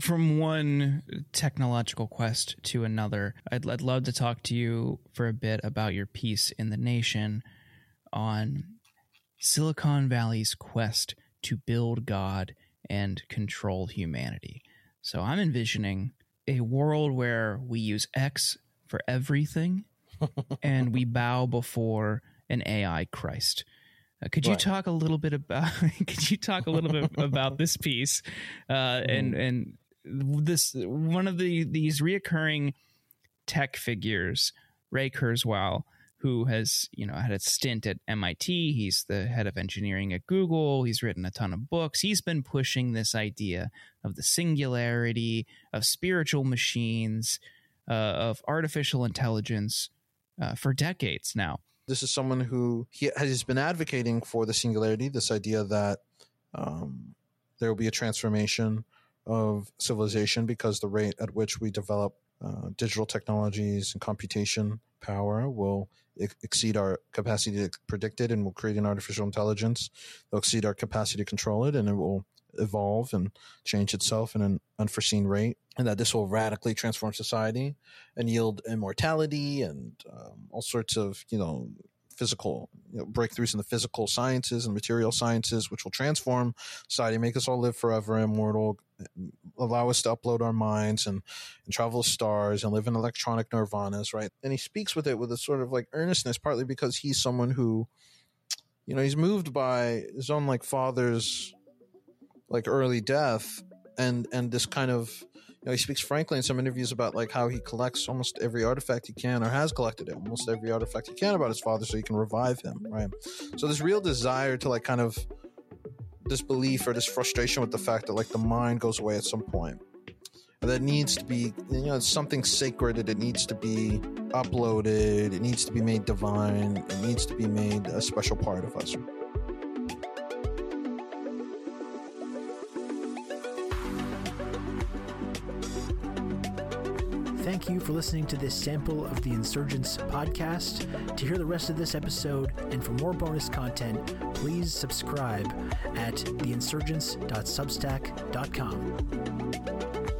from one technological quest to another, I'd, I'd love to talk to you for a bit about your piece in The Nation on Silicon Valley's quest to build God and control humanity. So I'm envisioning a world where we use X for everything and we bow before an AI Christ. Uh, could you Right. talk a little bit about? could you talk a little bit about this piece uh, and and this one of the these reoccurring tech figures, Ray Kurzweil, who has you know had a stint at MIT. He's the head of engineering at Google. He's written a ton of books. He's been pushing this idea of the singularity of spiritual machines, uh, of artificial intelligence uh, for decades now. This is someone who he has been advocating for the singularity, this idea that um, there will be a transformation of civilization because the rate at which we develop uh, digital technologies and computation power will ex- exceed our capacity to predict it and will create an artificial intelligence. They'll exceed our capacity to control it and it will evolve and change itself in an unforeseen rate. And that this will radically transform society and yield immortality and um, all sorts of, you know, physical you know, breakthroughs in the physical sciences and material sciences, which will transform society, make us all live forever, immortal, mm, allow us to upload our minds and, and travel stars and live in electronic nirvanas, right? And he speaks with it with a sort of like earnestness, partly because he's someone who, you know, he's moved by his own like father's like early death and and this kind of know, he speaks frankly in some interviews about like how he collects almost every artifact he can or has collected almost every artifact he can about his father so he can revive him, right? So this real desire to like kind of this belief or this frustration with the fact that like the mind goes away at some point. That needs to be you know, it's something sacred that it needs to be uploaded, it needs to be made divine, it needs to be made a special part of us. Thank you for listening to this sample of the Insurgents podcast. To hear the rest of this episode and for more bonus content, please subscribe at theinsurgents.substack.com.